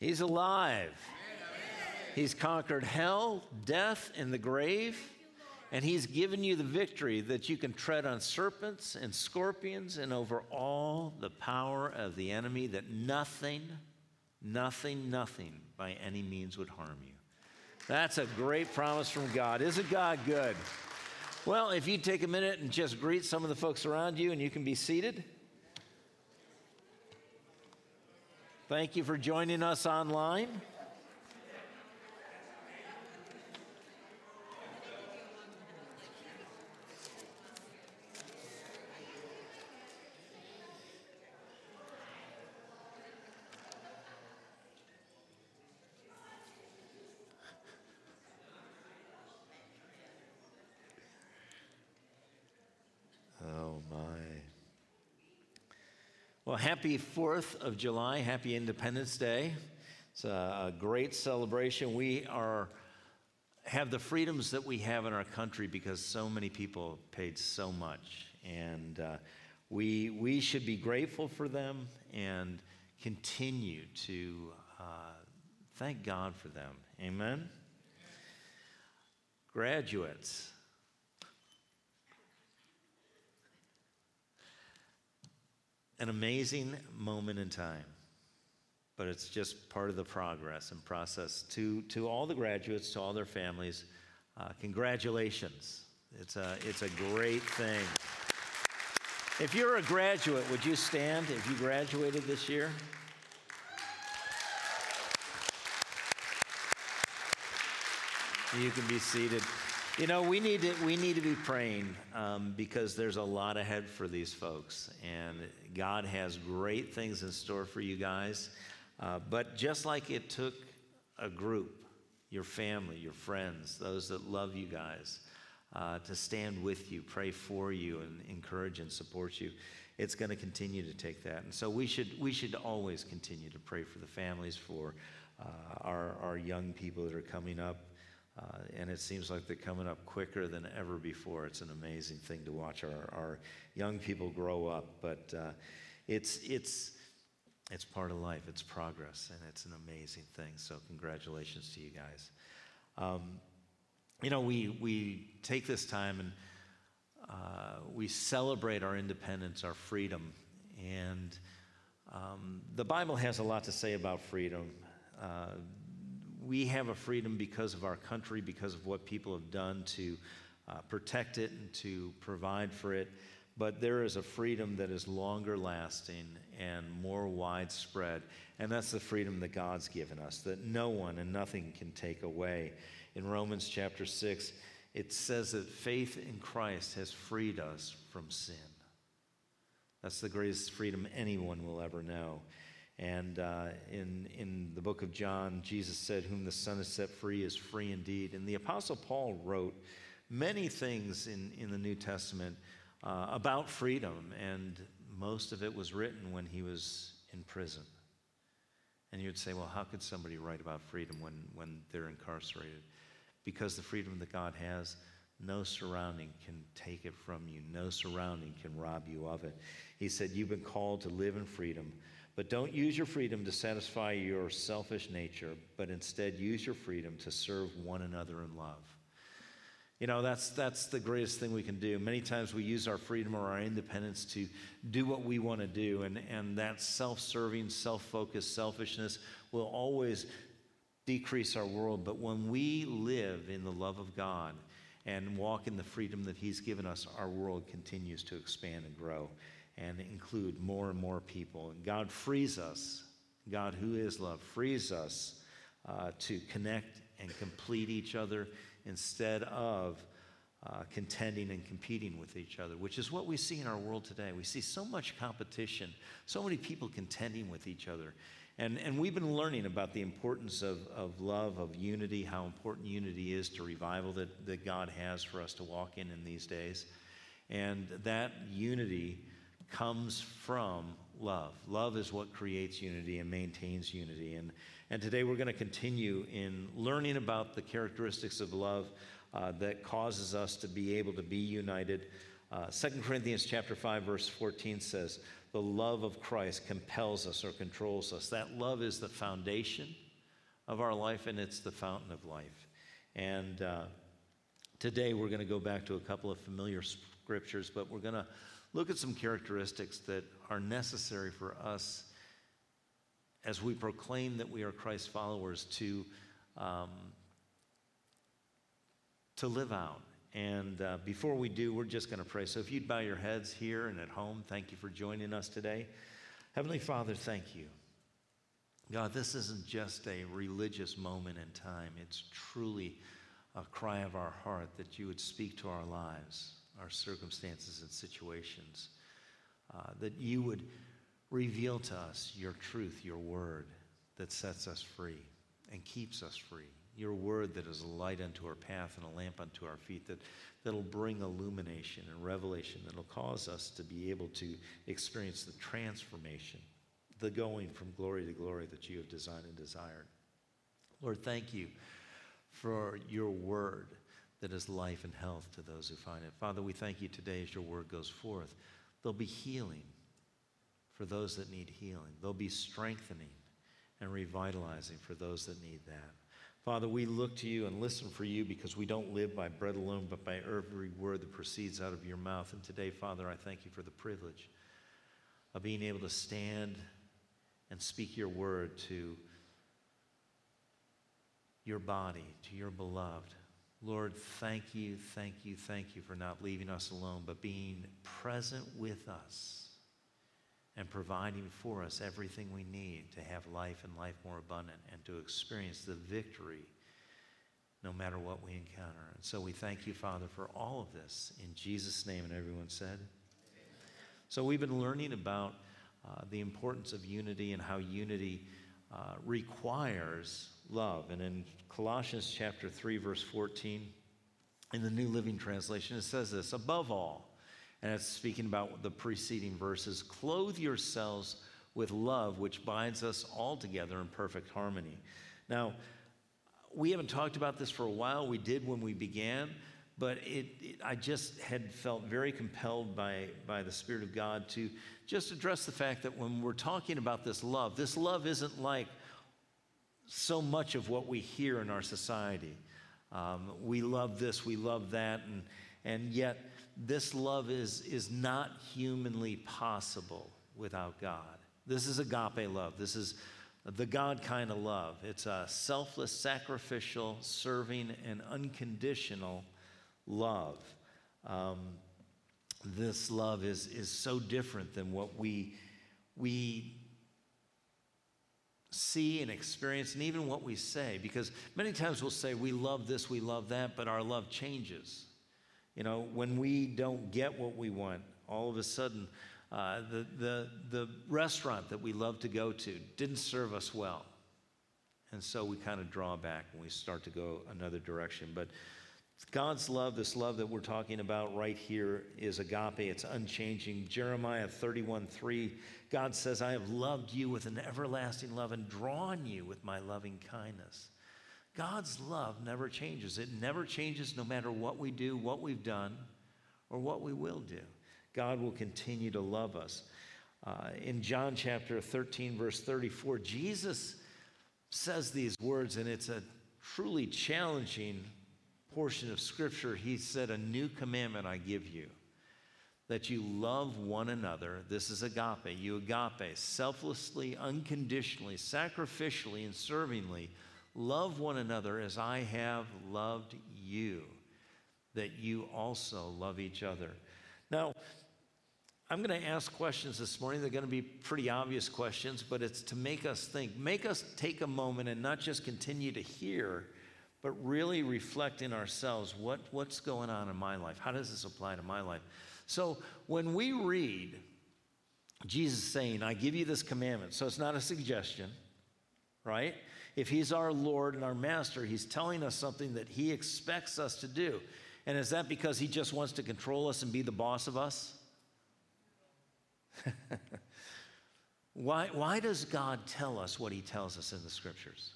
He's alive. He's conquered hell, death, and the grave. And he's given you the victory that you can tread on serpents and scorpions and over all the power of the enemy, that nothing, nothing, nothing by any means would harm you. That's a great promise from God. Isn't God good? Well, if you take a minute and just greet some of the folks around you and you can be seated. Thank you for joining us online. Well, happy 4th of July. Happy Independence Day. It's a, great celebration. We are, have the freedoms that we have in our country because so many people paid so much. And uh, we, we should be grateful for them and continue to uh, thank God for them. Amen? Graduates. An amazing moment in time, but it's just part of the progress and process. To, to all the graduates, to all their families, uh, congratulations. It's a, it's a great thing. If you're a graduate, would you stand if you graduated this year? You can be seated. You know, we need to, we need to be praying um, because there's a lot ahead for these folks. And God has great things in store for you guys. Uh, but just like it took a group, your family, your friends, those that love you guys, uh, to stand with you, pray for you, and encourage and support you, it's going to continue to take that. And so we should, we should always continue to pray for the families, for uh, our, our young people that are coming up. Uh, and it seems like they're coming up quicker than ever before. It's an amazing thing to watch our, our young people grow up. But uh, it's, it's, it's part of life, it's progress, and it's an amazing thing. So, congratulations to you guys. Um, you know, we, we take this time and uh, we celebrate our independence, our freedom. And um, the Bible has a lot to say about freedom. We have a freedom because of our country, because of what people have done to uh, protect it and to provide for it. But there is a freedom that is longer lasting and more widespread. And that's the freedom that God's given us, that no one and nothing can take away. In Romans chapter 6, it says that faith in Christ has freed us from sin. That's the greatest freedom anyone will ever know. And uh, in, in the book of John, Jesus said, Whom the Son has set free is free indeed. And the Apostle Paul wrote many things in, in the New Testament uh, about freedom, and most of it was written when he was in prison. And you'd say, Well, how could somebody write about freedom when, when they're incarcerated? Because the freedom that God has, no surrounding can take it from you, no surrounding can rob you of it. He said, You've been called to live in freedom but don't use your freedom to satisfy your selfish nature, but instead use your freedom to serve one another in love. You know, that's, that's the greatest thing we can do. Many times we use our freedom or our independence to do what we want to do, and, and that self serving, self focused selfishness will always decrease our world. But when we live in the love of God and walk in the freedom that He's given us, our world continues to expand and grow and include more and more people. And God frees us, God, who is love, frees us uh, to connect and complete each other instead of uh, contending and competing with each other, which is what we see in our world today. We see so much competition, so many people contending with each other. And, and we've been learning about the importance of, of love, of unity, how important unity is to revival that, that God has for us to walk in in these days. And that unity comes from love. Love is what creates unity and maintains unity. And, and today we're going to continue in learning about the characteristics of love uh, that causes us to be able to be united. Uh, 2 Corinthians chapter 5 verse 14 says, the love of Christ compels us or controls us. That love is the foundation of our life and it's the fountain of life. And uh, today we're going to go back to a couple of familiar scriptures, but we're going to look at some characteristics that are necessary for us as we proclaim that we are Christ followers to, um, to live out. And uh, before we do, we're just going to pray. So if you'd bow your heads here and at home, thank you for joining us today. Heavenly Father, thank you. God, this isn't just a religious moment in time, it's truly a cry of our heart that you would speak to our lives, our circumstances and situations, uh, that you would reveal to us your truth, your word that sets us free and keeps us free. Your word that is a light unto our path and a lamp unto our feet, that, that'll bring illumination and revelation, that'll cause us to be able to experience the transformation, the going from glory to glory that you have designed and desired. Lord, thank you for your word that is life and health to those who find it. Father, we thank you today as your word goes forth. There'll be healing for those that need healing. There'll be strengthening and revitalizing for those that need that. Father, we look to you and listen for you because we don't live by bread alone, but by every word that proceeds out of your mouth. And today, Father, I thank you for the privilege of being able to stand and speak your word to your body, to your beloved. Lord, thank you, thank you, thank you for not leaving us alone, but being present with us and providing for us everything we need to have life and life more abundant and to experience the victory no matter what we encounter. And so we thank you, Father, for all of this. In Jesus' name, and everyone said. Amen. So we've been learning about uh, the importance of unity and how unity uh, requires love. And in Colossians chapter 3, verse 14, in the New Living Translation, it says this above all, and it's speaking about the preceding verses. Clothe yourselves with love, which binds us all together in perfect harmony. Now, we haven't talked about this for a while. We did when we began, but it, it, I just had felt very compelled by, by the Spirit of God to just address the fact that when we're talking about this love, this love isn't like so much of what we hear in our society. Um, we love this, we love that, and, and yet this love is, is not humanly possible without God. This is agape love. This is the God kind of love. It's a selfless, sacrificial, serving, and unconditional love. Um, this love is, is so different than what we, we see and experience, and even what we say, because many times we'll say, We love this, we love that, but our love changes. You know, when we don't get what we want, all of a sudden, uh, the, the, the restaurant that we love to go to didn't serve us well. And so we kind of draw back and we start to go another direction. But God's love, this love that we're talking about right here, is agape. It's unchanging. Jeremiah 31 3, God says, I have loved you with an everlasting love and drawn you with my loving kindness. God's love never changes. It never changes no matter what we do, what we've done, or what we will do. God will continue to love us. Uh, in John chapter 13, verse 34, Jesus says these words, and it's a truly challenging portion of Scripture. He said, A new commandment I give you that you love one another. This is agape. You agape, selflessly, unconditionally, sacrificially, and servingly Love one another as I have loved you, that you also love each other. Now, I'm going to ask questions this morning. They're going to be pretty obvious questions, but it's to make us think, make us take a moment and not just continue to hear, but really reflect in ourselves what, what's going on in my life? How does this apply to my life? So when we read Jesus saying, I give you this commandment, so it's not a suggestion, right? If He's our Lord and our Master, He's telling us something that He expects us to do. And is that because He just wants to control us and be the boss of us? why, why does God tell us what He tells us in the Scriptures?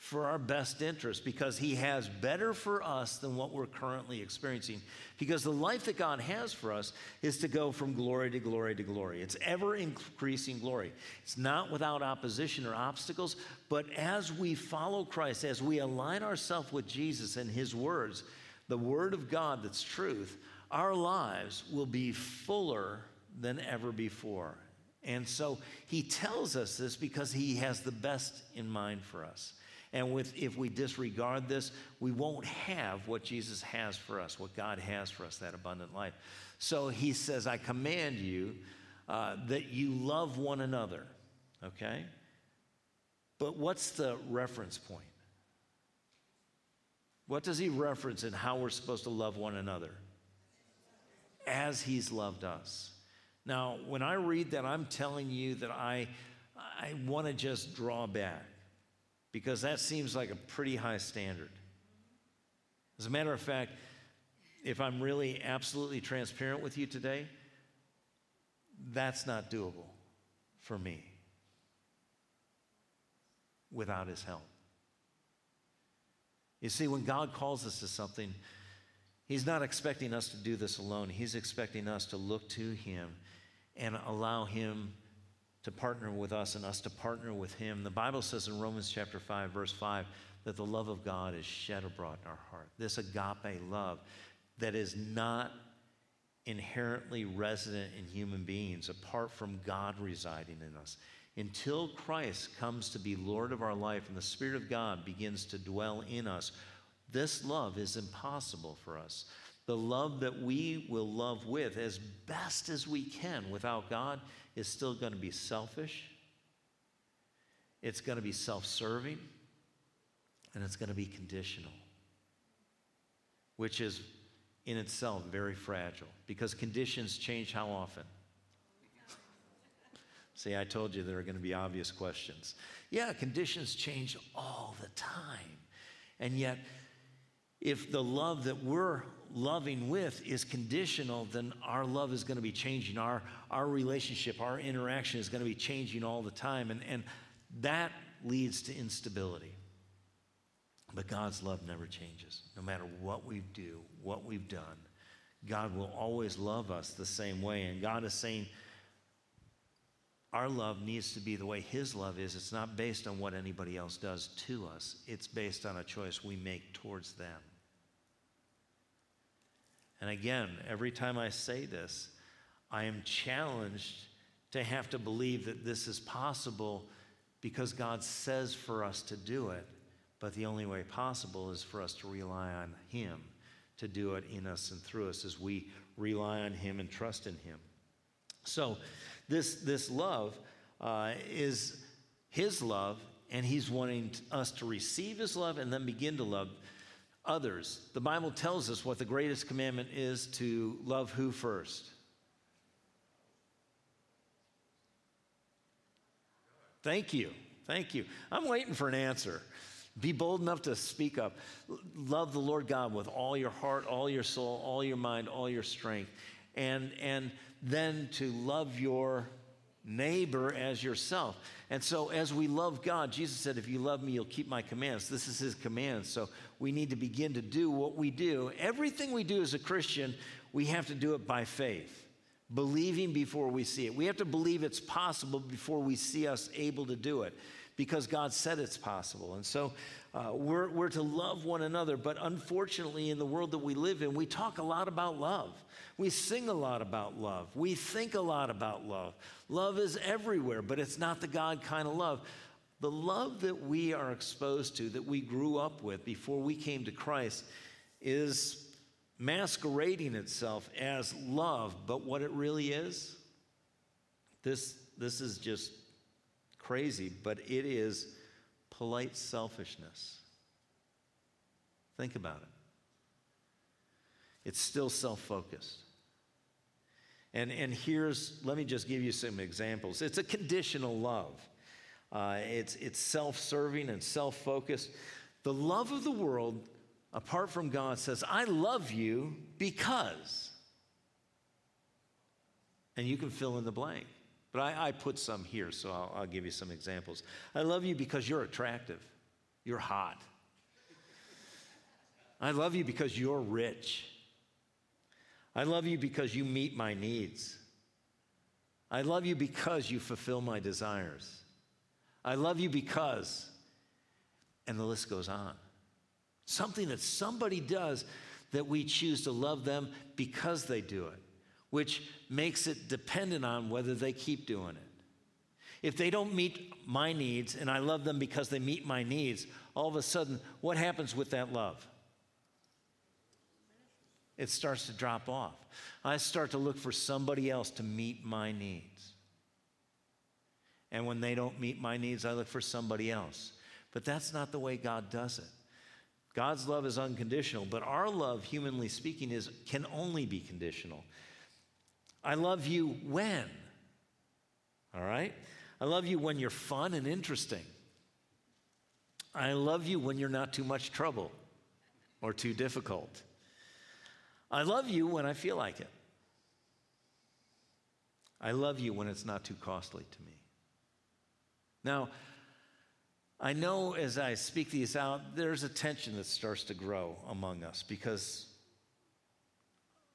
For our best interest because He has better for us than what we're currently experiencing. Because the life that God has for us is to go from glory to glory to glory. It's ever increasing glory. It's not without opposition or obstacles, but as we follow Christ, as we align ourselves with Jesus and His words, the Word of God that's truth, our lives will be fuller than ever before. And so He tells us this because He has the best in mind for us. And with, if we disregard this, we won't have what Jesus has for us, what God has for us, that abundant life. So he says, I command you uh, that you love one another, okay? But what's the reference point? What does he reference in how we're supposed to love one another? As he's loved us. Now, when I read that, I'm telling you that I, I want to just draw back because that seems like a pretty high standard. As a matter of fact, if I'm really absolutely transparent with you today, that's not doable for me without His help. You see, when God calls us to something, He's not expecting us to do this alone. He's expecting us to look to Him and allow Him to partner with us and us to partner with him. The Bible says in Romans chapter 5, verse 5, that the love of God is shed abroad in our heart. This agape love that is not inherently resident in human beings apart from God residing in us. Until Christ comes to be Lord of our life and the Spirit of God begins to dwell in us, this love is impossible for us. The love that we will love with as best as we can without God is still going to be selfish, it's going to be self serving, and it's going to be conditional, which is in itself very fragile because conditions change how often? See, I told you there are going to be obvious questions. Yeah, conditions change all the time. And yet, if the love that we're loving with is conditional, then our love is going to be changing. Our, our relationship, our interaction is going to be changing all the time. And, and that leads to instability. But God's love never changes. No matter what we do, what we've done, God will always love us the same way. And God is saying, our love needs to be the way His love is. It's not based on what anybody else does to us, it's based on a choice we make towards them. And again, every time I say this, I am challenged to have to believe that this is possible because God says for us to do it. But the only way possible is for us to rely on Him to do it in us and through us as we rely on Him and trust in Him. So, this, this love uh, is His love, and He's wanting us to receive His love and then begin to love others. The Bible tells us what the greatest commandment is to love who first? Thank you. Thank you. I'm waiting for an answer. Be bold enough to speak up. Love the Lord God with all your heart, all your soul, all your mind, all your strength. And, and then to love your neighbor as yourself. And so, as we love God, Jesus said, If you love me, you'll keep my commands. This is his command. So, we need to begin to do what we do. Everything we do as a Christian, we have to do it by faith, believing before we see it. We have to believe it's possible before we see us able to do it because God said it's possible. And so uh, we're, we're to love one another. But unfortunately, in the world that we live in, we talk a lot about love. We sing a lot about love. We think a lot about love. Love is everywhere, but it's not the God kind of love. The love that we are exposed to, that we grew up with before we came to Christ, is masquerading itself as love, but what it really is, this, this is just crazy, but it is polite selfishness. Think about it. It's still self focused. And, and here's, let me just give you some examples. It's a conditional love. Uh, it's it's self serving and self focused. The love of the world, apart from God, says, I love you because. And you can fill in the blank. But I, I put some here, so I'll, I'll give you some examples. I love you because you're attractive. You're hot. I love you because you're rich. I love you because you meet my needs. I love you because you fulfill my desires. I love you because, and the list goes on. Something that somebody does that we choose to love them because they do it, which makes it dependent on whether they keep doing it. If they don't meet my needs and I love them because they meet my needs, all of a sudden, what happens with that love? It starts to drop off. I start to look for somebody else to meet my needs. And when they don't meet my needs, I look for somebody else. But that's not the way God does it. God's love is unconditional, but our love, humanly speaking, is, can only be conditional. I love you when? All right? I love you when you're fun and interesting. I love you when you're not too much trouble or too difficult. I love you when I feel like it. I love you when it's not too costly to me. Now, I know as I speak these out, there's a tension that starts to grow among us because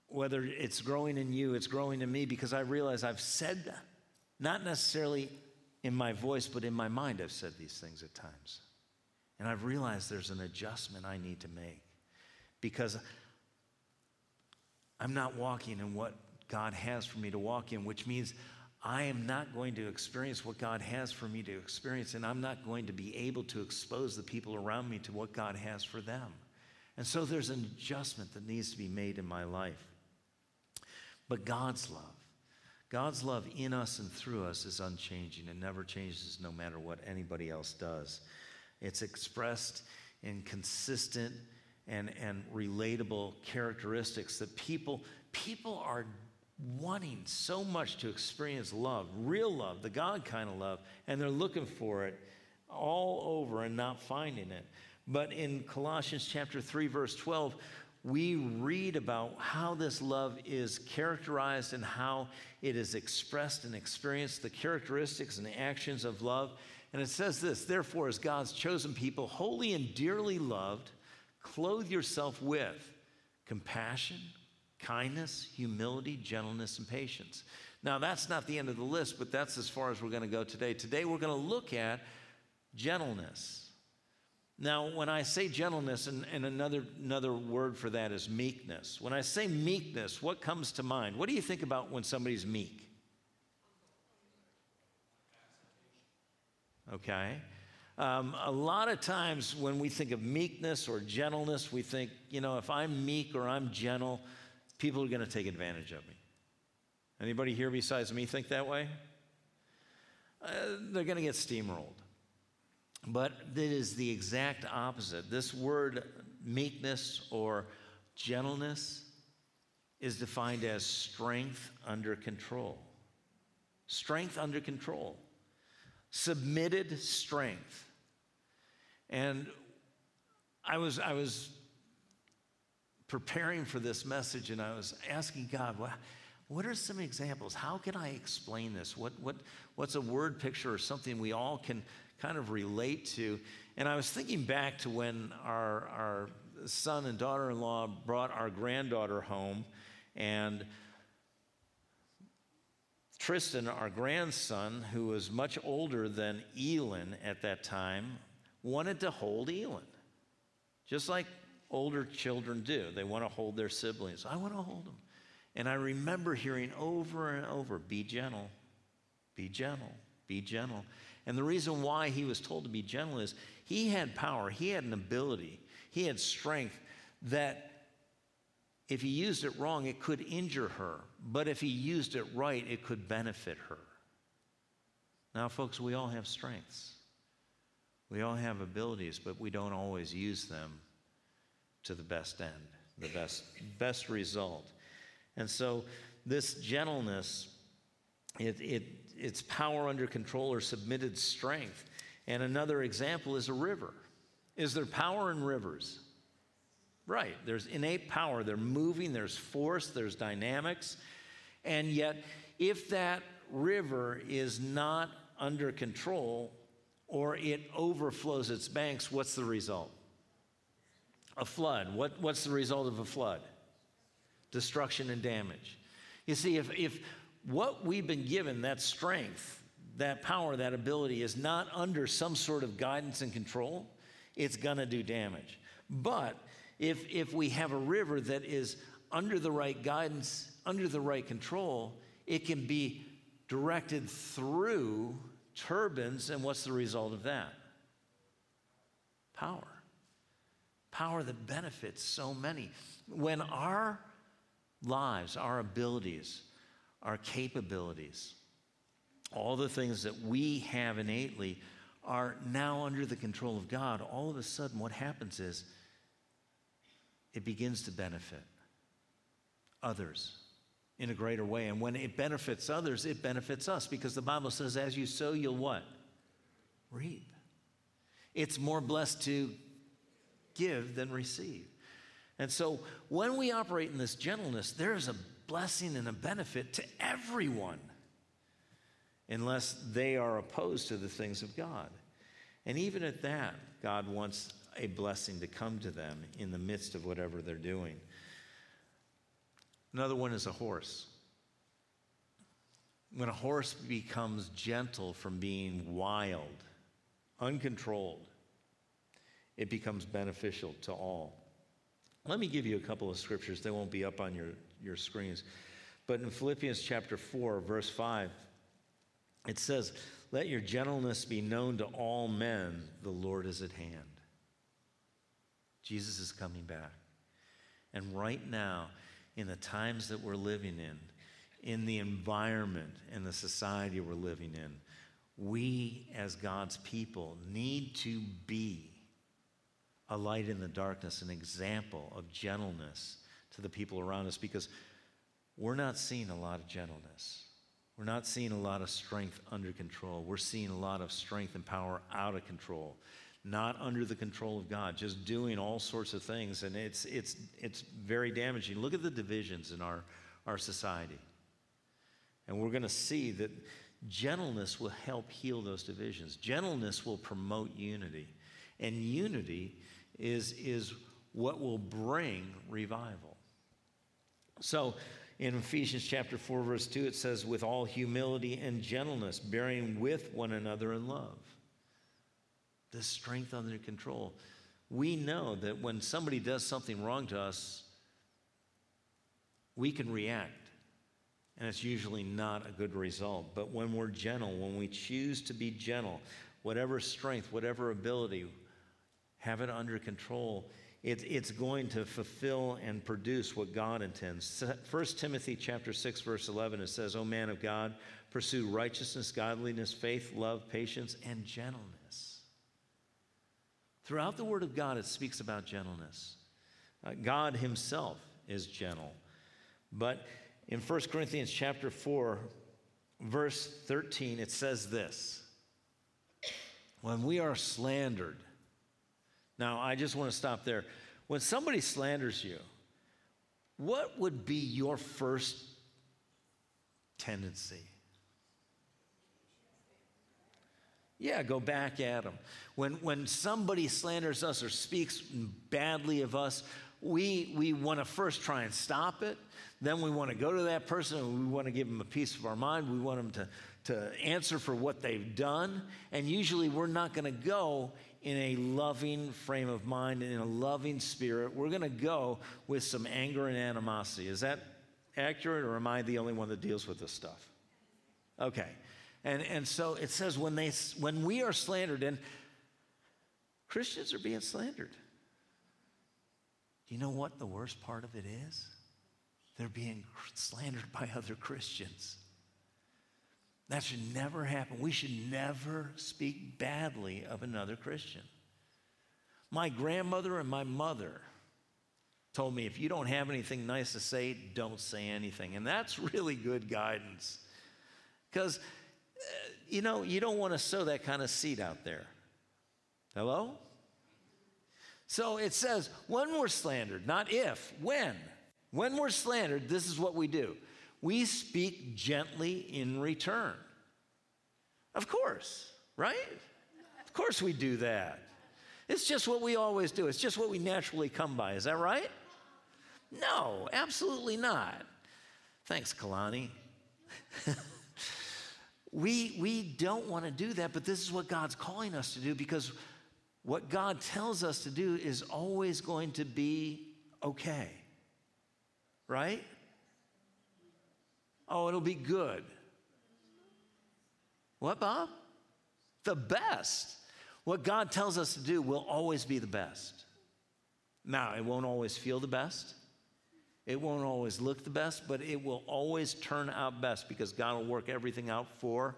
whether it's growing in you, it's growing in me because I realize I've said. Not necessarily in my voice, but in my mind, I've said these things at times. And I've realized there's an adjustment I need to make because I'm not walking in what God has for me to walk in, which means I am not going to experience what God has for me to experience, and I'm not going to be able to expose the people around me to what God has for them. And so there's an adjustment that needs to be made in my life. But God's love, God's love in us and through us is unchanging and never changes no matter what anybody else does. It's expressed in consistent and, and relatable characteristics that people, people are wanting so much to experience love, real love, the God kind of love, and they're looking for it all over and not finding it. But in Colossians chapter 3 verse 12, we read about how this love is characterized and how it is expressed and experienced, the characteristics and actions of love. And it says this Therefore, as God's chosen people, holy and dearly loved, clothe yourself with compassion, kindness, humility, gentleness, and patience. Now, that's not the end of the list, but that's as far as we're going to go today. Today, we're going to look at gentleness. Now, when I say gentleness, and, and, another, another word for that is meekness. When I say meekness, what comes to mind? What do you think about when somebody's meek? Okay. Um, a lot of times when we think of meekness or gentleness, we think, you know, if I'm meek or I'm gentle, people are going to take advantage of me. Anybody here besides me think that way? Uh, they're going to get steamrolled. But it is the exact opposite. This word meekness or gentleness is defined as strength under control. Strength under control. Submitted strength. And I was, I was preparing for this message and I was asking God, what, what are some examples? How can I explain this? What, what, what's a word picture or something we all can kind of relate to? And I was thinking back to when our, our son and daughter in law brought our granddaughter home, and Tristan, our grandson, who was much older than Elin at that time, wanted to hold Elin. Just like older children do. They want to hold their siblings. I want to hold them. And I remember hearing over and over be gentle, be gentle, be gentle. And the reason why he was told to be gentle is he had power, he had an ability, he had strength that if he used it wrong, it could injure her. But if he used it right, it could benefit her. Now, folks, we all have strengths. We all have abilities, but we don't always use them to the best end, the best, best result. And so, this gentleness, it, it, it's power under control or submitted strength. And another example is a river. Is there power in rivers? Right, there's innate power. They're moving, there's force, there's dynamics. And yet, if that river is not under control, or it overflows its banks, what's the result? A flood. What, what's the result of a flood? Destruction and damage. You see, if, if what we've been given, that strength, that power, that ability, is not under some sort of guidance and control, it's going to do damage. But if, if we have a river that is under the right guidance, under the right control, it can be directed through turbines, and what's the result of that? Power. Power that benefits so many. When our lives, our abilities, our capabilities, all the things that we have innately are now under the control of God, all of a sudden what happens is it begins to benefit others in a greater way. And when it benefits others, it benefits us because the Bible says, as you sow, you'll what? Reap. It's more blessed to give than receive. And so when we operate in this gentleness, there's a blessing and a benefit to everyone unless they are opposed to the things of God. And even at that, God wants a blessing to come to them in the midst of whatever they're doing. Another one is a horse. When a horse becomes gentle from being wild, uncontrolled, it becomes beneficial to all. Let me give you a couple of scriptures. They won't be up on your, your screens. But in Philippians chapter 4, verse 5, it says, Let your gentleness be known to all men, the Lord is at hand. Jesus is coming back. And right now, in the times that we're living in, in the environment and the society we're living in, we as God's people need to be a light in the darkness, an example of gentleness to the people around us because we're not seeing a lot of gentleness. We're not seeing a lot of strength under control. We're seeing a lot of strength and power out of control not under the control of God, just doing all sorts of things. And it's, it's, it's very damaging. Look at the divisions in our, our society. And we're going to see that gentleness will help heal those divisions. Gentleness will promote unity. And unity is, is what will bring revival. So, in Ephesians chapter 4, verse 2, it says, with all humility and gentleness, bearing with one another in love the strength under control. We know that when somebody does something wrong to us, we can react. And it's usually not a good result. But when we're gentle, when we choose to be gentle, whatever strength, whatever ability, have it under control, it, it's going to fulfill and produce what God intends. 1 Timothy chapter 6, verse 11, it says, O man of God, pursue righteousness, godliness, faith, love, patience, and gentleness. Throughout the Word of God, it speaks about gentleness. Uh, God Himself is gentle. But in 1 Corinthians chapter 4, verse 13, it says this When we are slandered, now I just want to stop there. When somebody slanders you, what would be your first tendency? Yeah, go back at them. When, when somebody slanders us or speaks badly of us, we, we want to first try and stop it. Then we want to go to that person and we want to give them a piece of our mind. We want them to, to answer for what they've done. And usually we're not going to go in a loving frame of mind and in a loving spirit. We're going to go with some anger and animosity. Is that accurate or am I the only one that deals with this stuff? Okay. And, and so it says when, they, when we are slandered, and Christians are being slandered. Do you know what the worst part of it is? They're being slandered by other Christians. That should never happen. We should never speak badly of another Christian. My grandmother and my mother told me if you don't have anything nice to say, don't say anything. And that's really good guidance. Because uh, you know, you don't want to sow that kind of seed out there. Hello? So it says, when we're slandered, not if, when. When we're slandered, this is what we do we speak gently in return. Of course, right? Of course we do that. It's just what we always do. It's just what we naturally come by. Is that right? No, absolutely not. Thanks, Kalani. we, we don't want to do that, but this is what God's calling us to do because what God tells us to do is always going to be okay. Right? Oh, it'll be good. What, Bob? The best. What God tells us to do will always be the best. Now, it won't always feel the best. It won't always look the best, but it will always turn out best because God will work everything out for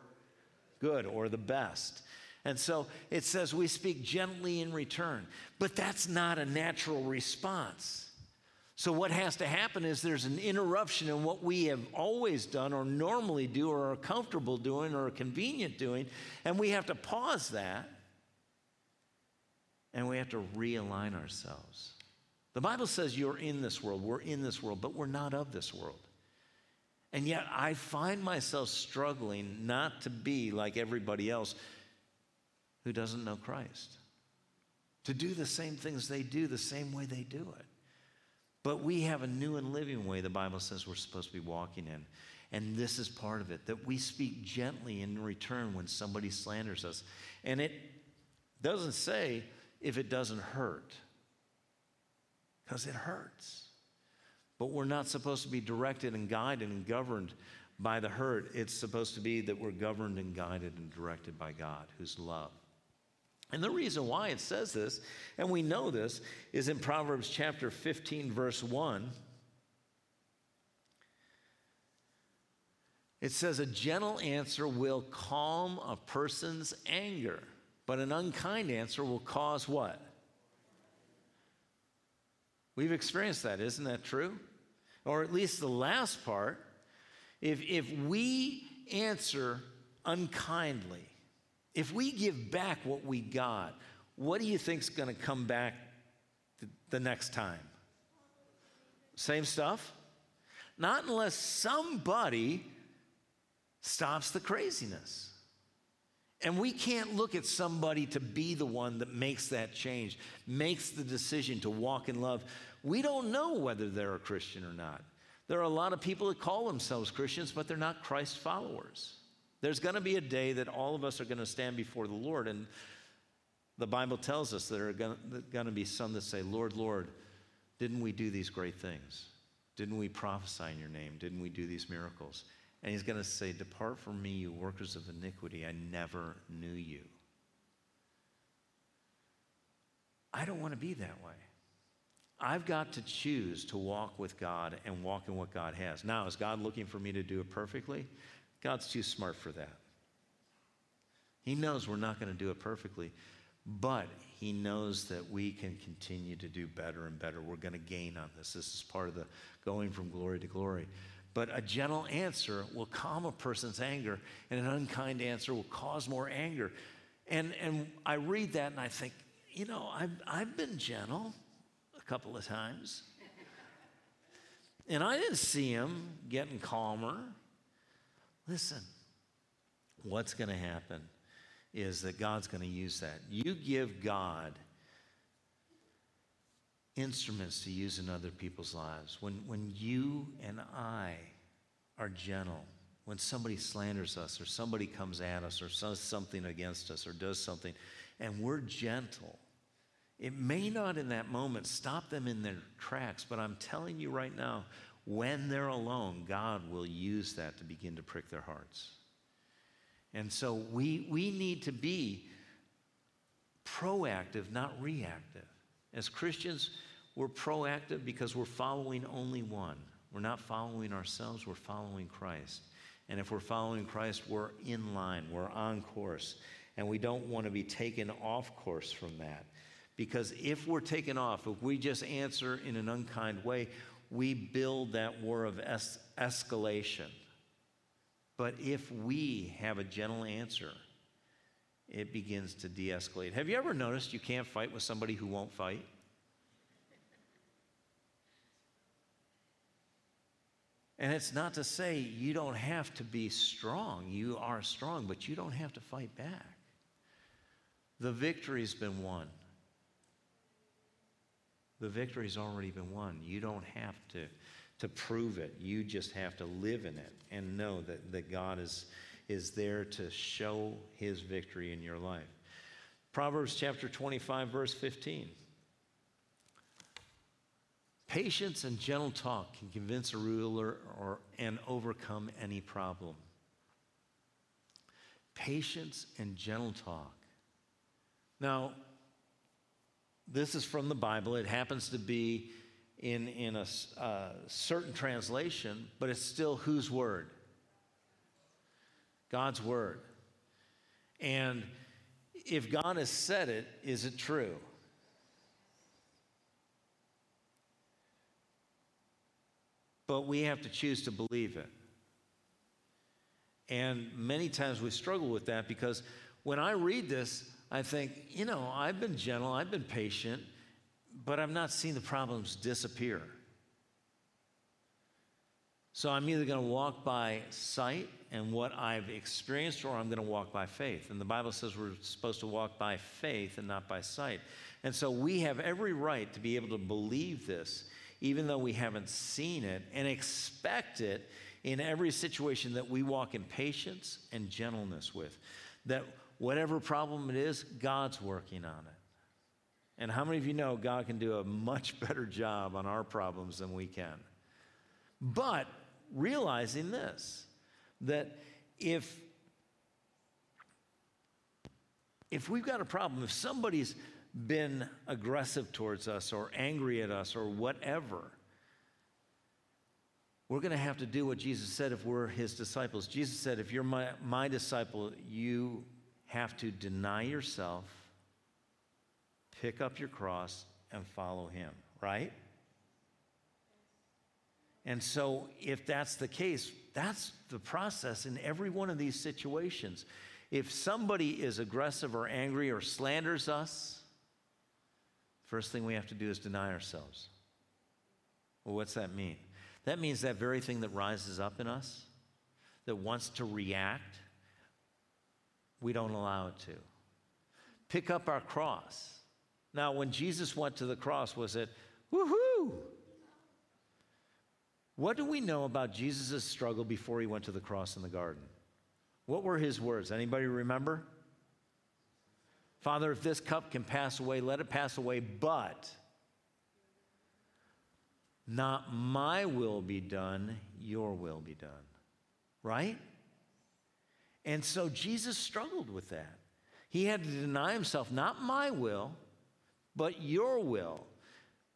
good or the best. And so it says we speak gently in return, but that's not a natural response. So, what has to happen is there's an interruption in what we have always done, or normally do, or are comfortable doing, or are convenient doing, and we have to pause that and we have to realign ourselves. The Bible says you're in this world, we're in this world, but we're not of this world. And yet I find myself struggling not to be like everybody else who doesn't know Christ, to do the same things they do the same way they do it. But we have a new and living way the Bible says we're supposed to be walking in. And this is part of it that we speak gently in return when somebody slanders us. And it doesn't say if it doesn't hurt because it hurts. But we're not supposed to be directed and guided and governed by the hurt. It's supposed to be that we're governed and guided and directed by God, who's love. And the reason why it says this, and we know this, is in Proverbs chapter 15, verse 1. It says, A gentle answer will calm a person's anger, but an unkind answer will cause what? We've experienced that, isn't that true? Or at least the last part. If, if we answer unkindly, if we give back what we got, what do you think is going to come back the next time? Same stuff? Not unless somebody stops the craziness. And we can't look at somebody to be the one that makes that change, makes the decision to walk in love. We don't know whether they're a Christian or not. There are a lot of people that call themselves Christians, but they're not Christ followers. There's going to be a day that all of us are going to stand before the Lord, and the Bible tells us there are going to be some that say, Lord, Lord, didn't we do these great things? Didn't we prophesy in your name? Didn't we do these miracles? And he's going to say, Depart from me, you workers of iniquity. I never knew you. I don't want to be that way. I've got to choose to walk with God and walk in what God has. Now, is God looking for me to do it perfectly? God's too smart for that. He knows we're not going to do it perfectly, but He knows that we can continue to do better and better. We're going to gain on this. This is part of the going from glory to glory. But a gentle answer will calm a person's anger, and an unkind answer will cause more anger. And, and I read that and I think, you know, I've, I've been gentle a couple of times. And I didn't see him getting calmer. Listen, what's going to happen is that God's going to use that. You give God instruments to use in other people's lives. When, when you and I are gentle, when somebody slanders us or somebody comes at us or says something against us or does something, and we're gentle, it may not in that moment stop them in their tracks, but I'm telling you right now, when they're alone, God will use that to begin to prick their hearts. And so we, we need to be proactive, not reactive. As Christians, we're proactive because we're following only one. We're not following ourselves, we're following Christ. And if we're following Christ, we're in line, we're on course, and we don't want to be taken off course from that. Because if we're taken off, if we just answer in an unkind way, we build that war of es- escalation. But if we have a gentle answer, it begins to de escalate. Have you ever noticed you can't fight with somebody who won't fight? And it's not to say you don't have to be strong. You are strong, but you don't have to fight back. The victory's been won. The victory's already been won. You don't have to, to prove it. You just have to live in it and know that, that God is, is there to show his victory in your life. Proverbs chapter 25, verse 15. Patience and gentle talk can convince a ruler or, and overcome any problem. Patience and gentle talk. Now, this is from the Bible. It happens to be in, in a uh, certain translation, but it's still whose word? God's word. And if God has said it, is it true? But we have to choose to believe it. And many times we struggle with that because when I read this, I think, you know, I've been gentle, I've been patient, but I've not seen the problems disappear. So I'm either going to walk by sight and what I've experienced, or I'm going to walk by faith. And the Bible says we're supposed to walk by faith and not by sight. And so we have every right to be able to believe this, even though we haven't seen it, and expect it in every situation that we walk in patience and gentleness with. That whatever problem it is, God's working on it. And how many of you know God can do a much better job on our problems than we can? But realizing this, that if if we've got a problem, if somebody's been aggressive towards us or angry at us or whatever, we're going to have to do what Jesus said if we're his disciples. Jesus said, If you're my, my disciple, you have to deny yourself, pick up your cross, and follow him, right? And so, if that's the case, that's the process in every one of these situations. If somebody is aggressive or angry or slanders us, first thing we have to do is deny ourselves. Well, what's that mean? That means that very thing that rises up in us, that wants to react, we don't allow it to. Pick up our cross. Now, when Jesus went to the cross, was it, woohoo? What do we know about Jesus' struggle before he went to the cross in the garden? What were his words? Anybody remember? Father, if this cup can pass away, let it pass away, but not my will be done, your will be done. Right? And so Jesus struggled with that. He had to deny himself, not my will, but your will.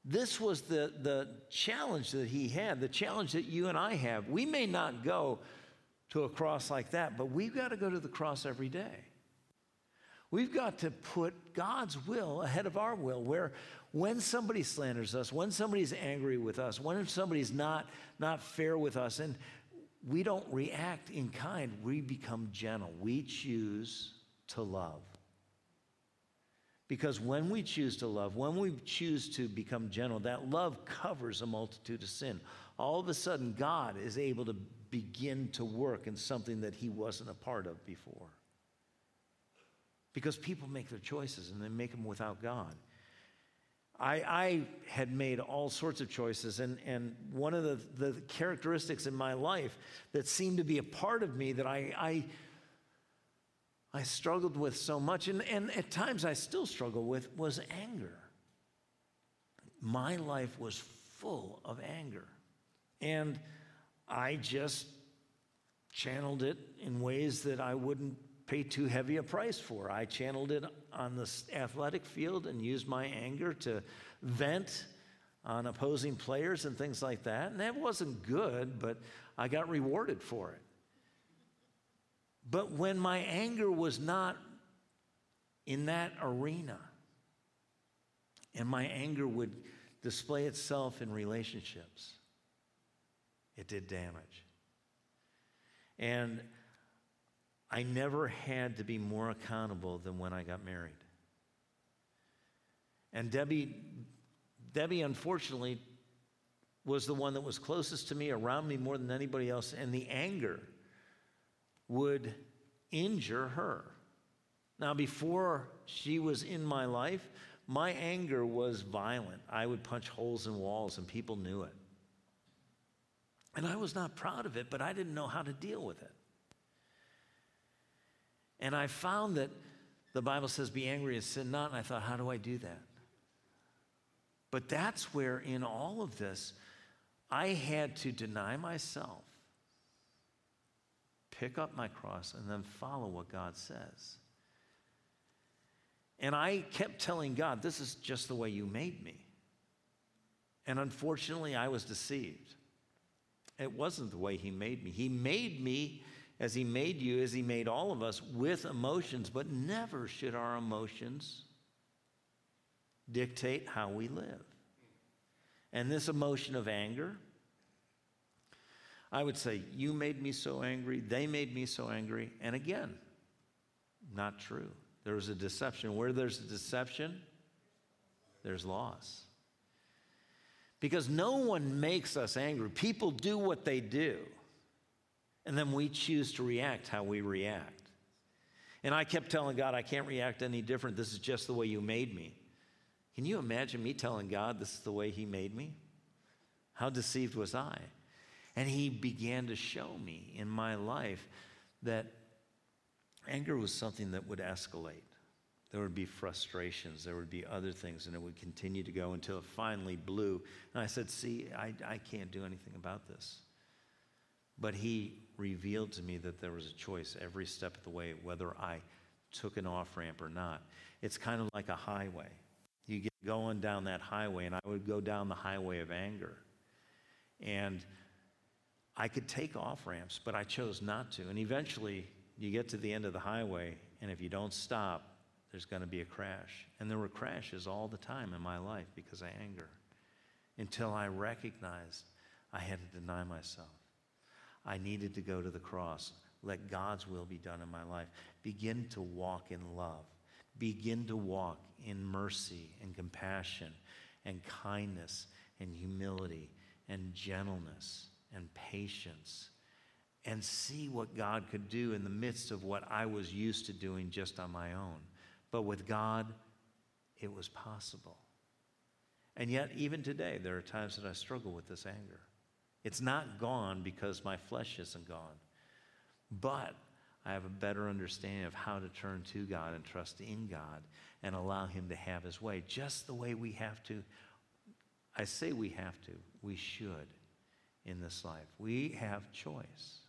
This was the, the challenge that he had, the challenge that you and I have. We may not go to a cross like that, but we've got to go to the cross every day. We've got to put God's will ahead of our will, where when somebody slanders us, when somebody's angry with us, when somebody's not, not fair with us, and we don't react in kind, we become gentle. We choose to love. Because when we choose to love, when we choose to become gentle, that love covers a multitude of sin. All of a sudden, God is able to begin to work in something that he wasn't a part of before. Because people make their choices and they make them without God. I, I, had made all sorts of choices, and, and one of the, the characteristics in my life that seemed to be a part of me that I, I, I struggled with so much, and, and at times I still struggle with, was anger. My life was full of anger. And I just channeled it in ways that I wouldn't pay too heavy a price for. I channeled it on the athletic field and used my anger to vent on opposing players and things like that. And that wasn't good, but I got rewarded for it. But when my anger was not in that arena, and my anger would display itself in relationships, it did damage. And I never had to be more accountable than when I got married. And Debbie, Debbie, unfortunately, was the one that was closest to me, around me more than anybody else, and the anger would injure her. Now, before she was in my life, my anger was violent. I would punch holes in walls, and people knew it. And I was not proud of it, but I didn't know how to deal with it. And I found that the Bible says, be angry and sin not. And I thought, how do I do that? But that's where, in all of this, I had to deny myself, pick up my cross, and then follow what God says. And I kept telling God, this is just the way you made me. And unfortunately, I was deceived. It wasn't the way He made me. He made me as He made you, as He made all of us, with emotions, but never should our emotions dictate how we live. And this emotion of anger, I would say, You made me so angry, they made me so angry. And again, not true. There was a deception. Where there's a deception, there's loss. Because no one makes us angry. People do what they do, and then we choose to react how we react. And I kept telling God, I can't react any different. This is just the way you made me. Can you imagine me telling God this is the way He made me? How deceived was I? And He began to show me in my life that anger was something that would escalate. There would be frustrations, there would be other things, and it would continue to go until it finally blew. And I said, See, I, I can't do anything about this. But He revealed to me that there was a choice every step of the way, whether I took an off ramp or not. It's kind of like a highway. You get going down that highway, and I would go down the highway of anger. And I could take off ramps, but I chose not to. And eventually, you get to the end of the highway, and if you don't stop, there's going to be a crash. And there were crashes all the time in my life because of anger until I recognized I had to deny myself. I needed to go to the cross. Let God's will be done in my life. Begin to walk in love. Begin to walk in mercy and compassion and kindness and humility and gentleness and patience and see what God could do in the midst of what I was used to doing just on my own. But with God, it was possible. And yet, even today, there are times that I struggle with this anger. It's not gone because my flesh isn't gone, but I have a better understanding of how to turn to God and trust in God and allow Him to have His way, just the way we have to. I say we have to, we should in this life. We have choice.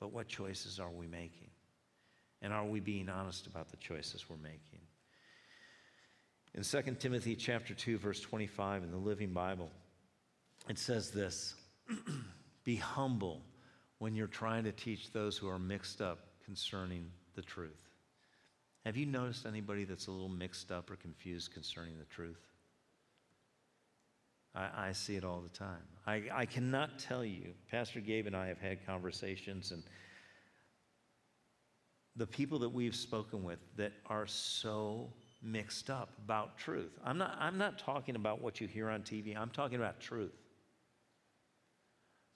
But what choices are we making? And are we being honest about the choices we're making? In 2 Timothy chapter 2 verse 25 in the Living Bible, it says this, be humble when you're trying to teach those who are mixed up concerning the truth. Have you noticed anybody that's a little mixed up or confused concerning the truth? I, I see it all the time. I, I cannot tell you, Pastor Gabe and I have had conversations, and the people that we've spoken with that are so mixed up about truth. I'm not, I'm not talking about what you hear on TV, I'm talking about truth.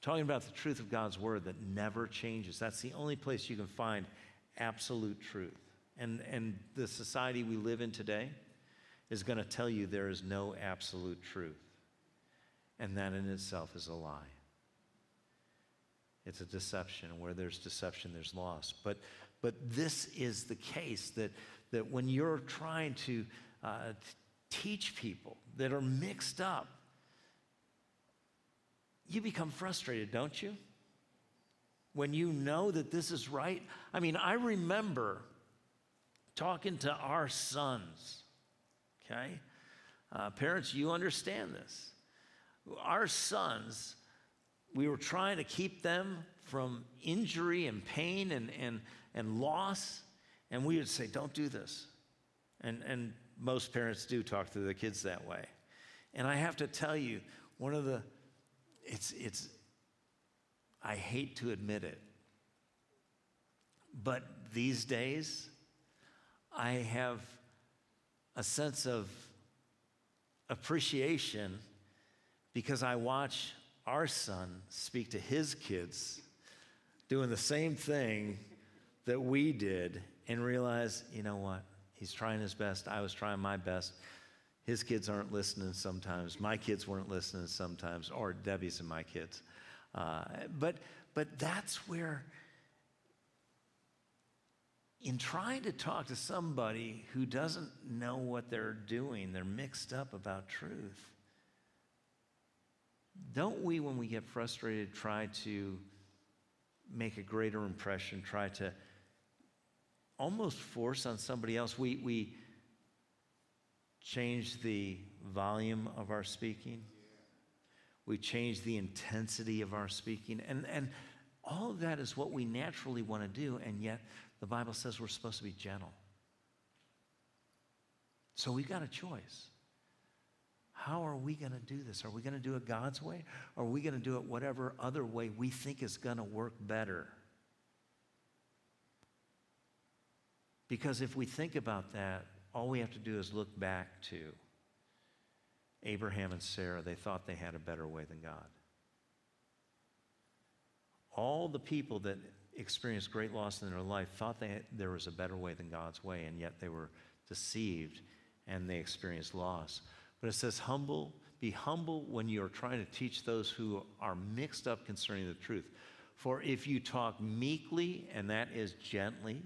Talking about the truth of God's word that never changes. That's the only place you can find absolute truth. And, and the society we live in today is going to tell you there is no absolute truth. And that in itself is a lie. It's a deception. Where there's deception, there's loss. But, but this is the case that, that when you're trying to uh, teach people that are mixed up, you become frustrated, don't you? When you know that this is right. I mean, I remember talking to our sons, okay? Uh, parents, you understand this our sons, we were trying to keep them from injury and pain and, and, and loss. And we would say, don't do this. And, and most parents do talk to their kids that way. And I have to tell you, one of the, it's, it's, I hate to admit it, but these days, I have a sense of appreciation because I watch our son speak to his kids doing the same thing that we did. and realize, you know what? He's trying his best. I was trying my best. His kids aren't listening sometimes. My kids weren't listening sometimes, or Debbie's and my kids. Uh, but, but that's where, in trying to talk to somebody who doesn't know what they're doing, they're mixed up about truth. Don't we, when we get frustrated, try to make a greater impression, try to almost force on somebody else? We, we, change the volume of our speaking. We change the intensity of our speaking. And, and all of that is what we naturally want to do, and yet the Bible says we're supposed to be gentle. So we've got a choice. How are we going to do this? Are we going to do it God's way? Or are we going to do it whatever other way we think is going to work better? Because if we think about that, all we have to do is look back to Abraham and Sarah. They thought they had a better way than God. All the people that experienced great loss in their life thought they had, there was a better way than God's way, and yet they were deceived and they experienced loss. But it says, humble, be humble when you are trying to teach those who are mixed up concerning the truth. For if you talk meekly, and that is gently,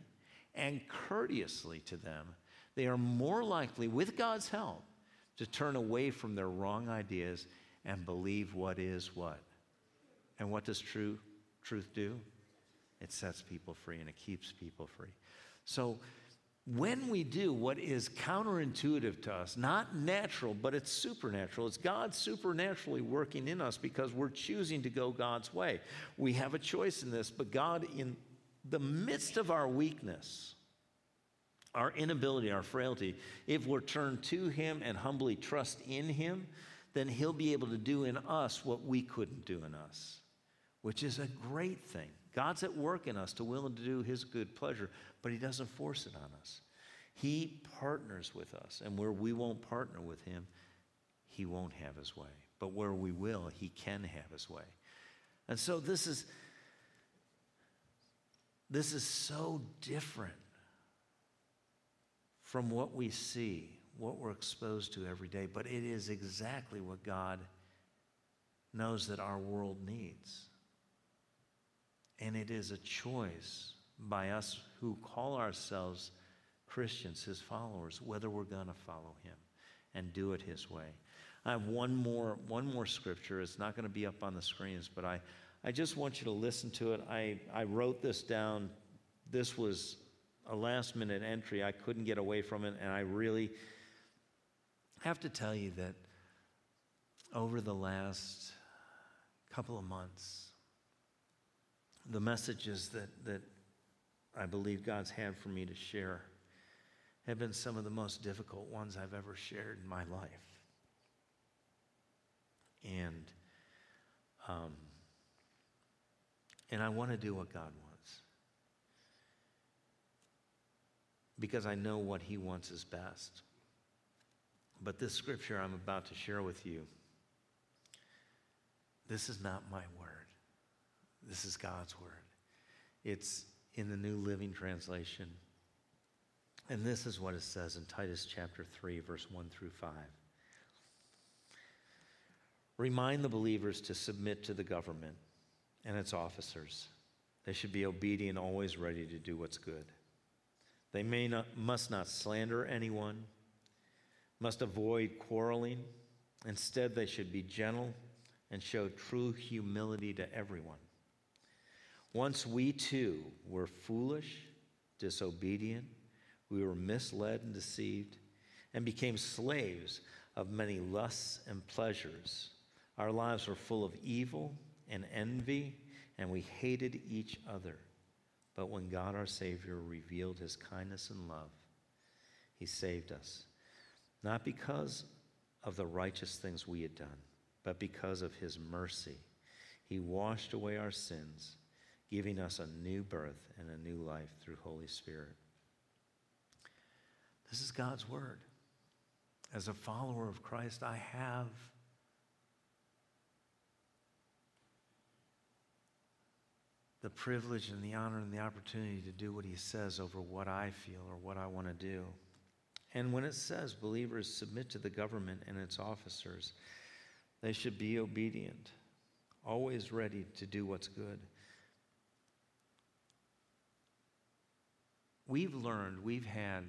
and courteously to them, they are more likely, with God's help, to turn away from their wrong ideas and believe what is what. And what does true truth do? It sets people free and it keeps people free. So when we do what is counterintuitive to us, not natural, but it's supernatural, it's God supernaturally working in us because we're choosing to go God's way. We have a choice in this, but God, in the midst of our weakness, our inability, our frailty, if we're turned to Him and humbly trust in Him, then He'll be able to do in us what we couldn't do in us, which is a great thing. God's at work in us to will and to do His good pleasure, but He doesn't force it on us. He partners with us, and where we won't partner with Him, He won't have His way. But where we will, He can have His way. And so this is this is so different from what we see, what we're exposed to every day, but it is exactly what God knows that our world needs. And it is a choice by us who call ourselves Christians, his followers, whether we're going to follow him and do it his way. I have one more, one more scripture. It's not going to be up on the screens, but I, I just want you to listen to it. I, I wrote this down. This was a last minute entry. I couldn't get away from it, and I really have to tell you that over the last couple of months, the messages that, that I believe God's had for me to share have been some of the most difficult ones I've ever shared in my life. And, um, and I want to do what God wants. Because I know what He wants is best. But this scripture I'm about to share with you, this is not my word. This is God's word. It's in the New Living Translation. And this is what it says in Titus chapter 3, verse 1 through 5. Remind the believers to submit to the government and its officers. They should be obedient, always ready to do what's good. They may not, must not slander anyone, must avoid quarreling. Instead, they should be gentle and show true humility to everyone. Once we too were foolish, disobedient, we were misled and deceived, and became slaves of many lusts and pleasures. Our lives were full of evil and envy, and we hated each other. But when God our Savior revealed his kindness and love, he saved us, not because of the righteous things we had done, but because of his mercy. He washed away our sins, giving us a new birth and a new life through Holy Spirit. This is God's word. As a follower of Christ, I have the privilege and the honor and the opportunity to do what he says over what I feel or what I want to do. And when it says believers submit to the government and its officers, they should be obedient, always ready to do what's good. We've learned, we've had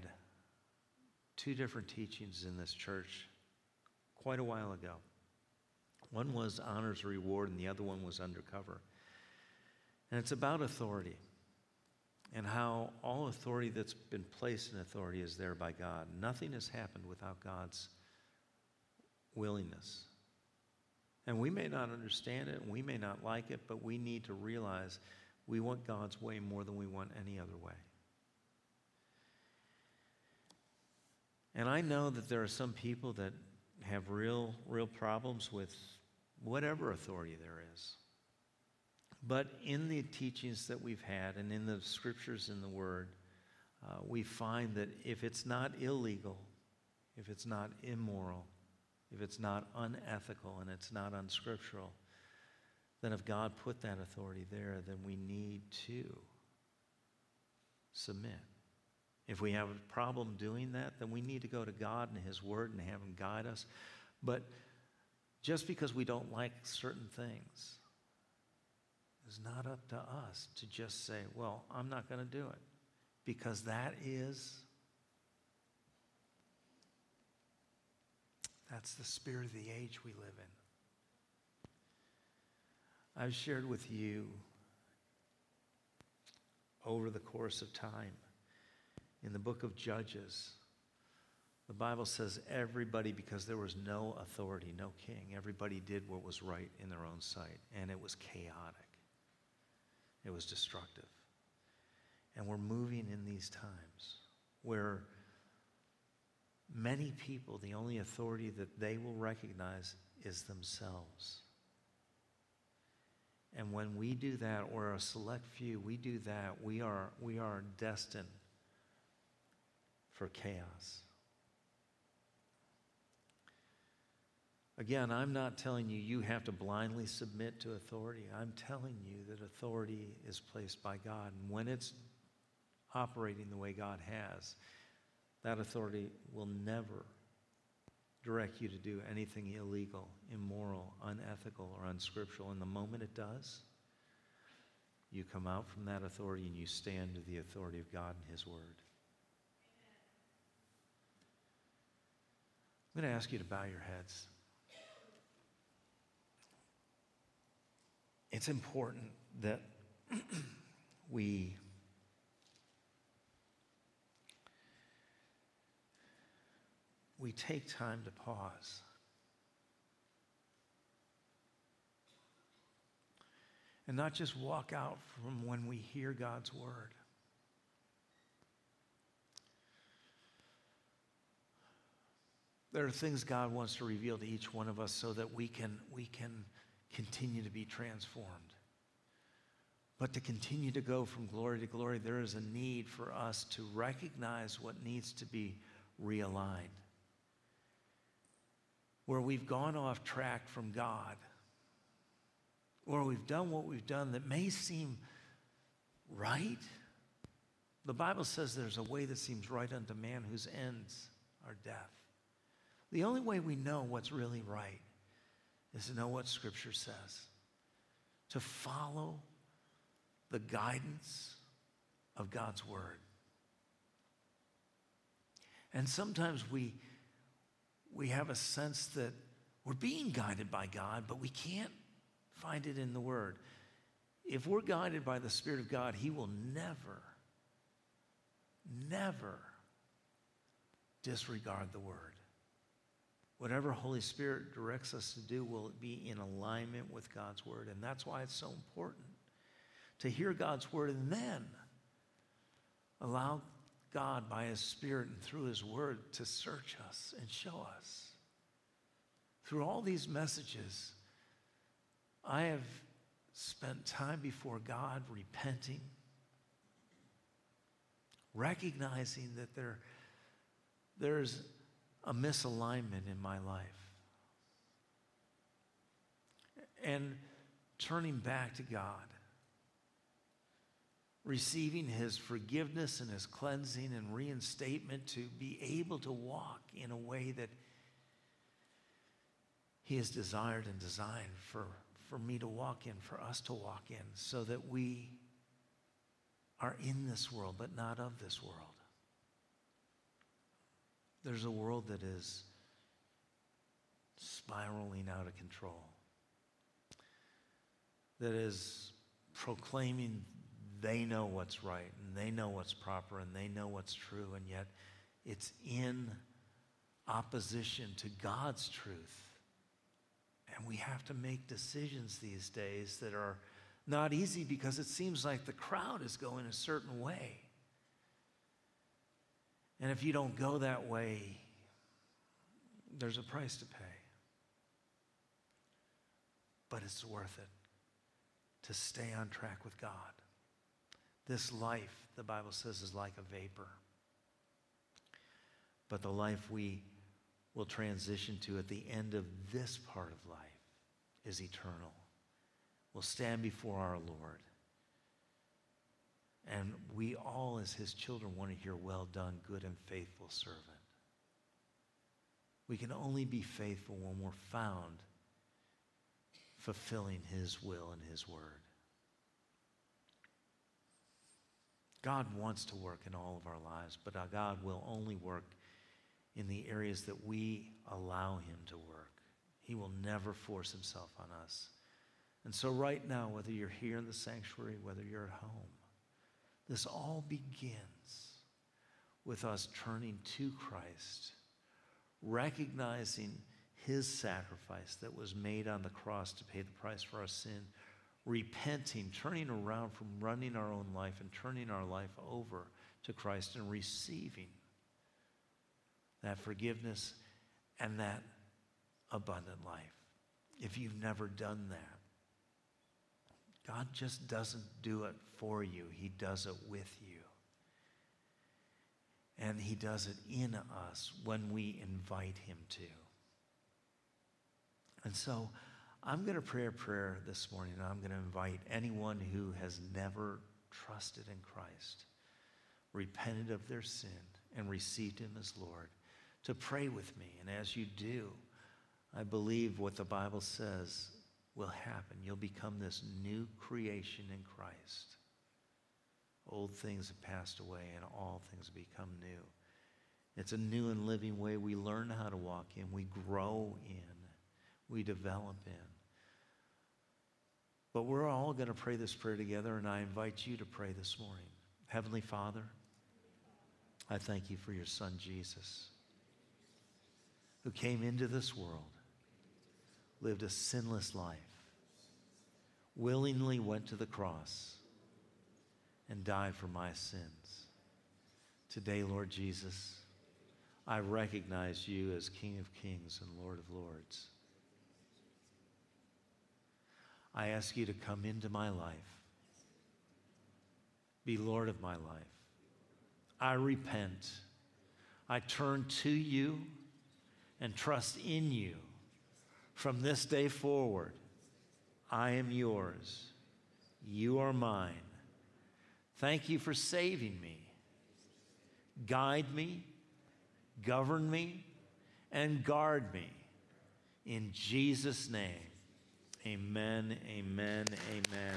two different teachings in this church quite a while ago. One was honors reward, and the other one was undercover. And it's about authority and how all authority that's been placed in authority is there by God. Nothing has happened without God's willingness. And we may not understand it, and we may not like it, but we need to realize we want God's way more than we want any other way. And I know that there are some people that have real, real problems with whatever authority there is. But in the teachings that we've had and in the scriptures in the Word, uh, we find that if it's not illegal, if it's not immoral, if it's not unethical and it's not unscriptural, then if God put that authority there, then we need to submit. If we have a problem doing that, then we need to go to God and His Word and have Him guide us. But just because we don't like certain things is not up to us to just say, well, I'm not going to do it. Because that is, that's the spirit of the age we live in. I've shared with you over the course of time in the book of Judges, the Bible says everybody, because there was no authority, no king, everybody did what was right in their own sight, and it was chaotic. It was destructive. And we're moving in these times where many people, the only authority that they will recognize is themselves. And when we do that, or a select few, we do that, we are, we are destined for chaos. Again, I'm not telling you you have to blindly submit to authority. I'm telling you that authority is placed by God. And when it's operating the way God has, that authority will never direct you to do anything illegal, immoral, unethical, or unscriptural. And the moment it does, you come out from that authority and you stand to the authority of God and His Word. I'm going to ask you to bow your heads. It's important that we we take time to pause. And not just walk out from when we hear God's word. There are things God wants to reveal to each one of us so that we can, we can continue to be transformed. But to continue to go from glory to glory, there is a need for us to recognize what needs to be realigned. Where we've gone off track from God, where we've done what we've done that may seem right. The Bible says there's a way that seems right unto man whose ends are death. The only way we know what's really right is to know what Scripture says, to follow the guidance of God's Word. And sometimes we, we have a sense that we're being guided by God, but we can't find it in the Word. If we're guided by the Spirit of God, He will never, never disregard the Word. Whatever Holy Spirit directs us to do will it be in alignment with God's Word. And that's why it's so important to hear God's Word and then allow God by His Spirit and through His Word to search us and show us. Through all these messages, I have spent time before God repenting, recognizing that there, there's a misalignment in my life. And turning back to God receiving his forgiveness and his cleansing and reinstatement to be able to walk in a way that he has desired and designed for, for me to walk in, for us to walk in, so that we are in this world, but not of this world. There's a world that is spiraling out of control, that is proclaiming they know what's right and they know what's proper and they know what's true, and yet it's in opposition to God's truth. And we have to make decisions these days that are not easy because it seems like the crowd is going a certain way. And if you don't go that way, there's a price to pay. But it's worth it to stay on track with God. This life, the Bible says, is like a vapor. But the life we will transition to at the end of this part of life is eternal. We'll stand before our Lord. And we all, as his children, want to hear, Well done, good and faithful servant. We can only be faithful when we're found fulfilling his will and his word. God wants to work in all of our lives, but God will only work in the areas that we allow him to work. He will never force himself on us. And so, right now, whether you're here in the sanctuary, whether you're at home, this all begins with us turning to Christ, recognizing his sacrifice that was made on the cross to pay the price for our sin, repenting, turning around from running our own life and turning our life over to Christ and receiving that forgiveness and that abundant life. If you've never done that, God just doesn't do it for you, He does it with you. And He does it in us when we invite Him to. And so I'm going to pray a prayer this morning. I'm going to invite anyone who has never trusted in Christ, repented of their sin, and received Him as Lord to pray with me. And as you do, I believe what the Bible says will happen. You'll become this new creation in Christ. Old things have passed away and all things become new. It's a new and living way we learn how to walk in, we grow in, we develop in. But we're all going to pray this prayer together, and I invite you to pray this morning. Heavenly Father, I thank you for your Son, Jesus, who came into this world lived a sinless life, willingly went to the cross, and died for my sins. Today, Lord Jesus, I recognize you as King of Kings and Lord of Lords. I ask you to come into my life, be Lord of my life. I repent. I turn to you and trust in you from this day forward, I am yours. You are mine. Thank you for saving me. Guide me, govern me, and guard me. In Jesus' name, amen, amen, amen.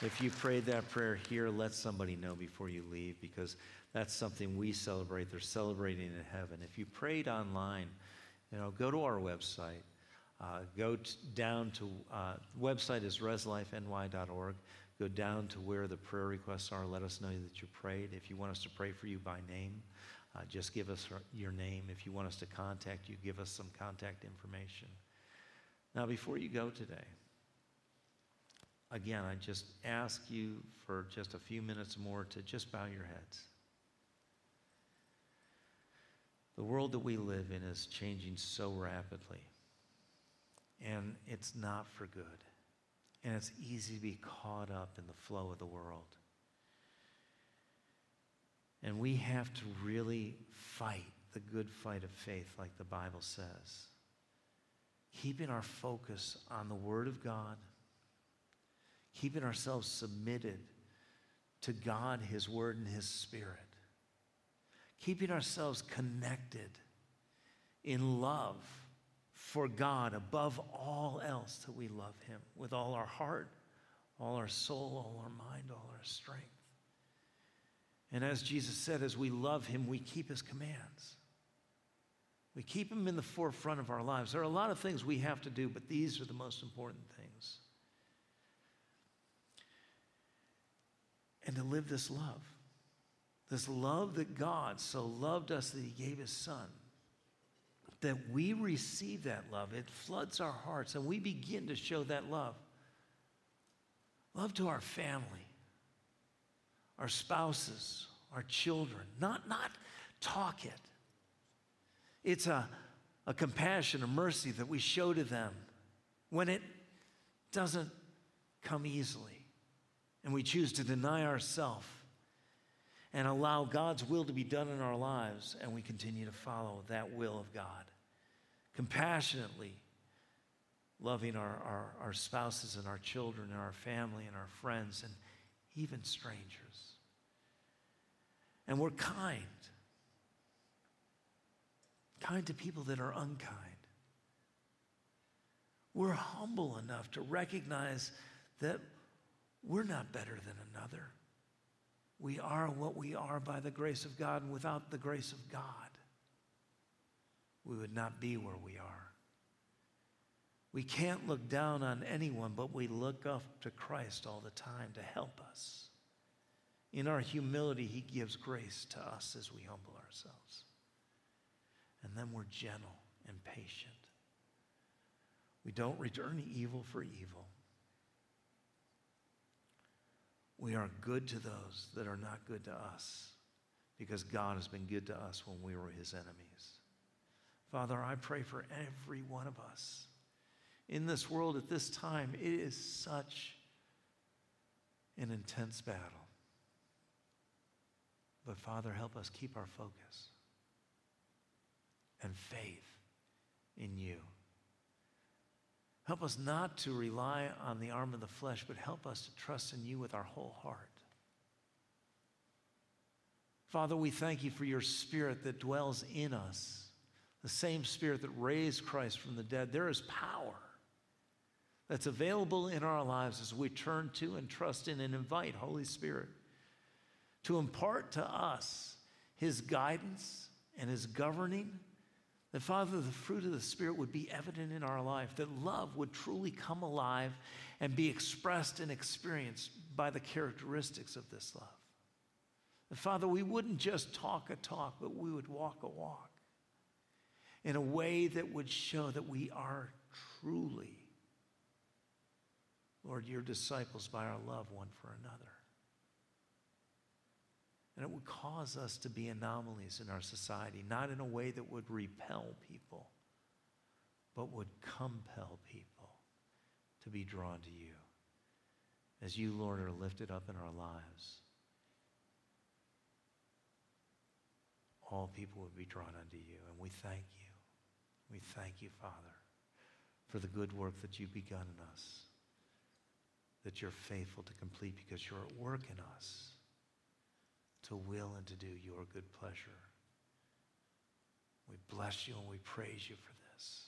If you prayed that prayer here, let somebody know before you leave because that's something we celebrate. They're celebrating in heaven. If you prayed online, you know, go to our website. Uh, go t- down to, uh, website is reslifeny.org. Go down to where the prayer requests are. Let us know that you prayed. If you want us to pray for you by name, uh, just give us your name. If you want us to contact you, give us some contact information. Now, before you go today, again, I just ask you for just a few minutes more to just bow your heads. The world that we live in is changing so rapidly, and it's not for good. And it's easy to be caught up in the flow of the world. And we have to really fight the good fight of faith, like the Bible says. Keeping our focus on the Word of God, keeping ourselves submitted to God, His Word, and His Spirit, keeping ourselves connected in love for God above all else that we love Him with all our heart, all our soul, all our mind, all our strength. And as Jesus said, as we love Him, we keep His commands. We keep Him in the forefront of our lives. There are a lot of things we have to do, but these are the most important things. And to live this love, this love that God so loved us that He gave His Son that we receive that love. It floods our hearts and we begin to show that love. Love to our family, our spouses, our children. Not, not talk it. It's a, a compassion, a mercy that we show to them when it doesn't come easily. And we choose to deny ourselves and allow God's will to be done in our lives, and we continue to follow that will of God compassionately loving our, our, our spouses and our children and our family and our friends and even strangers. And we're kind. Kind to people that are unkind. We're humble enough to recognize that we're not better than another. We are what we are by the grace of God, and without the grace of God, we would not be where we are. We can't look down on anyone, but we look up to Christ all the time to help us. In our humility, He gives grace to us as we humble ourselves. And then we're gentle and patient. We don't return evil for evil. We are good to those that are not good to us because God has been good to us when we were His enemies. Father, I pray for every one of us. In this world at this time, it is such an intense battle. But Father, help us keep our focus and faith in you. Help us not to rely on the arm of the flesh, but help us to trust in you with our whole heart. Father, we thank you for your spirit that dwells in us the same Spirit that raised Christ from the dead, there is power that's available in our lives as we turn to and trust in and invite Holy Spirit to impart to us His guidance and His governing. That, Father, the fruit of the Spirit would be evident in our life, that love would truly come alive and be expressed and experienced by the characteristics of this love. Father, we wouldn't just talk a talk, but we would walk a walk in a way that would show that we are truly, Lord, your disciples by our love one for another. And it would cause us to be anomalies in our society, not in a way that would repel people, but would compel people to be drawn to you. As you, Lord, are lifted up in our lives, all people would be drawn unto you. And we thank you. We thank you, Father, for the good work that you've begun in us, that you're faithful to complete because you're at work in us to will and to do your good pleasure. We bless you and we praise you for this.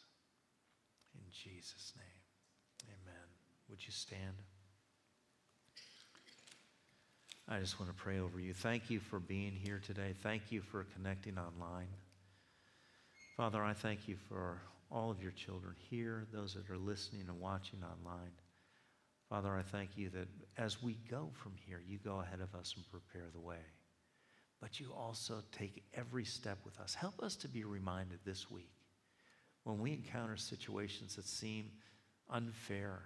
In Jesus' name, amen. Would you stand? I just want to pray over you. Thank you for being here today. Thank you for connecting online. Father, I thank you for all of your children here, those that are listening and watching online. Father, I thank you that as we go from here, you go ahead of us and prepare the way. But you also take every step with us. Help us to be reminded this week when we encounter situations that seem unfair,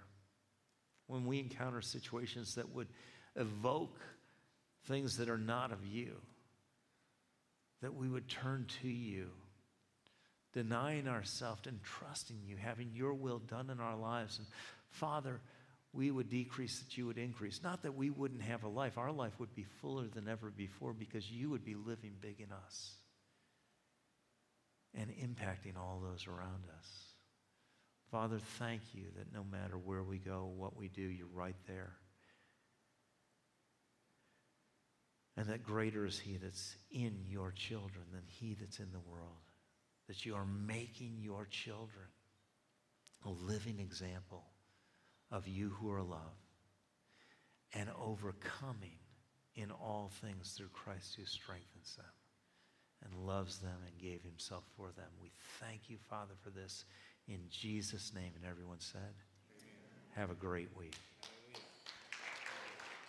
when we encounter situations that would evoke things that are not of you, that we would turn to you denying ourselves and trusting you, having your will done in our lives. And Father, we would decrease, that you would increase. Not that we wouldn't have a life, our life would be fuller than ever before because you would be living big in us and impacting all those around us. Father, thank you that no matter where we go, what we do, you're right there. And that greater is He that's in your children than He that's in the world. That you are making your children a living example of you who are loved and overcoming in all things through Christ who strengthens them and loves them and gave himself for them. We thank you, Father, for this in Jesus' name. And everyone said, Amen. Have a great week.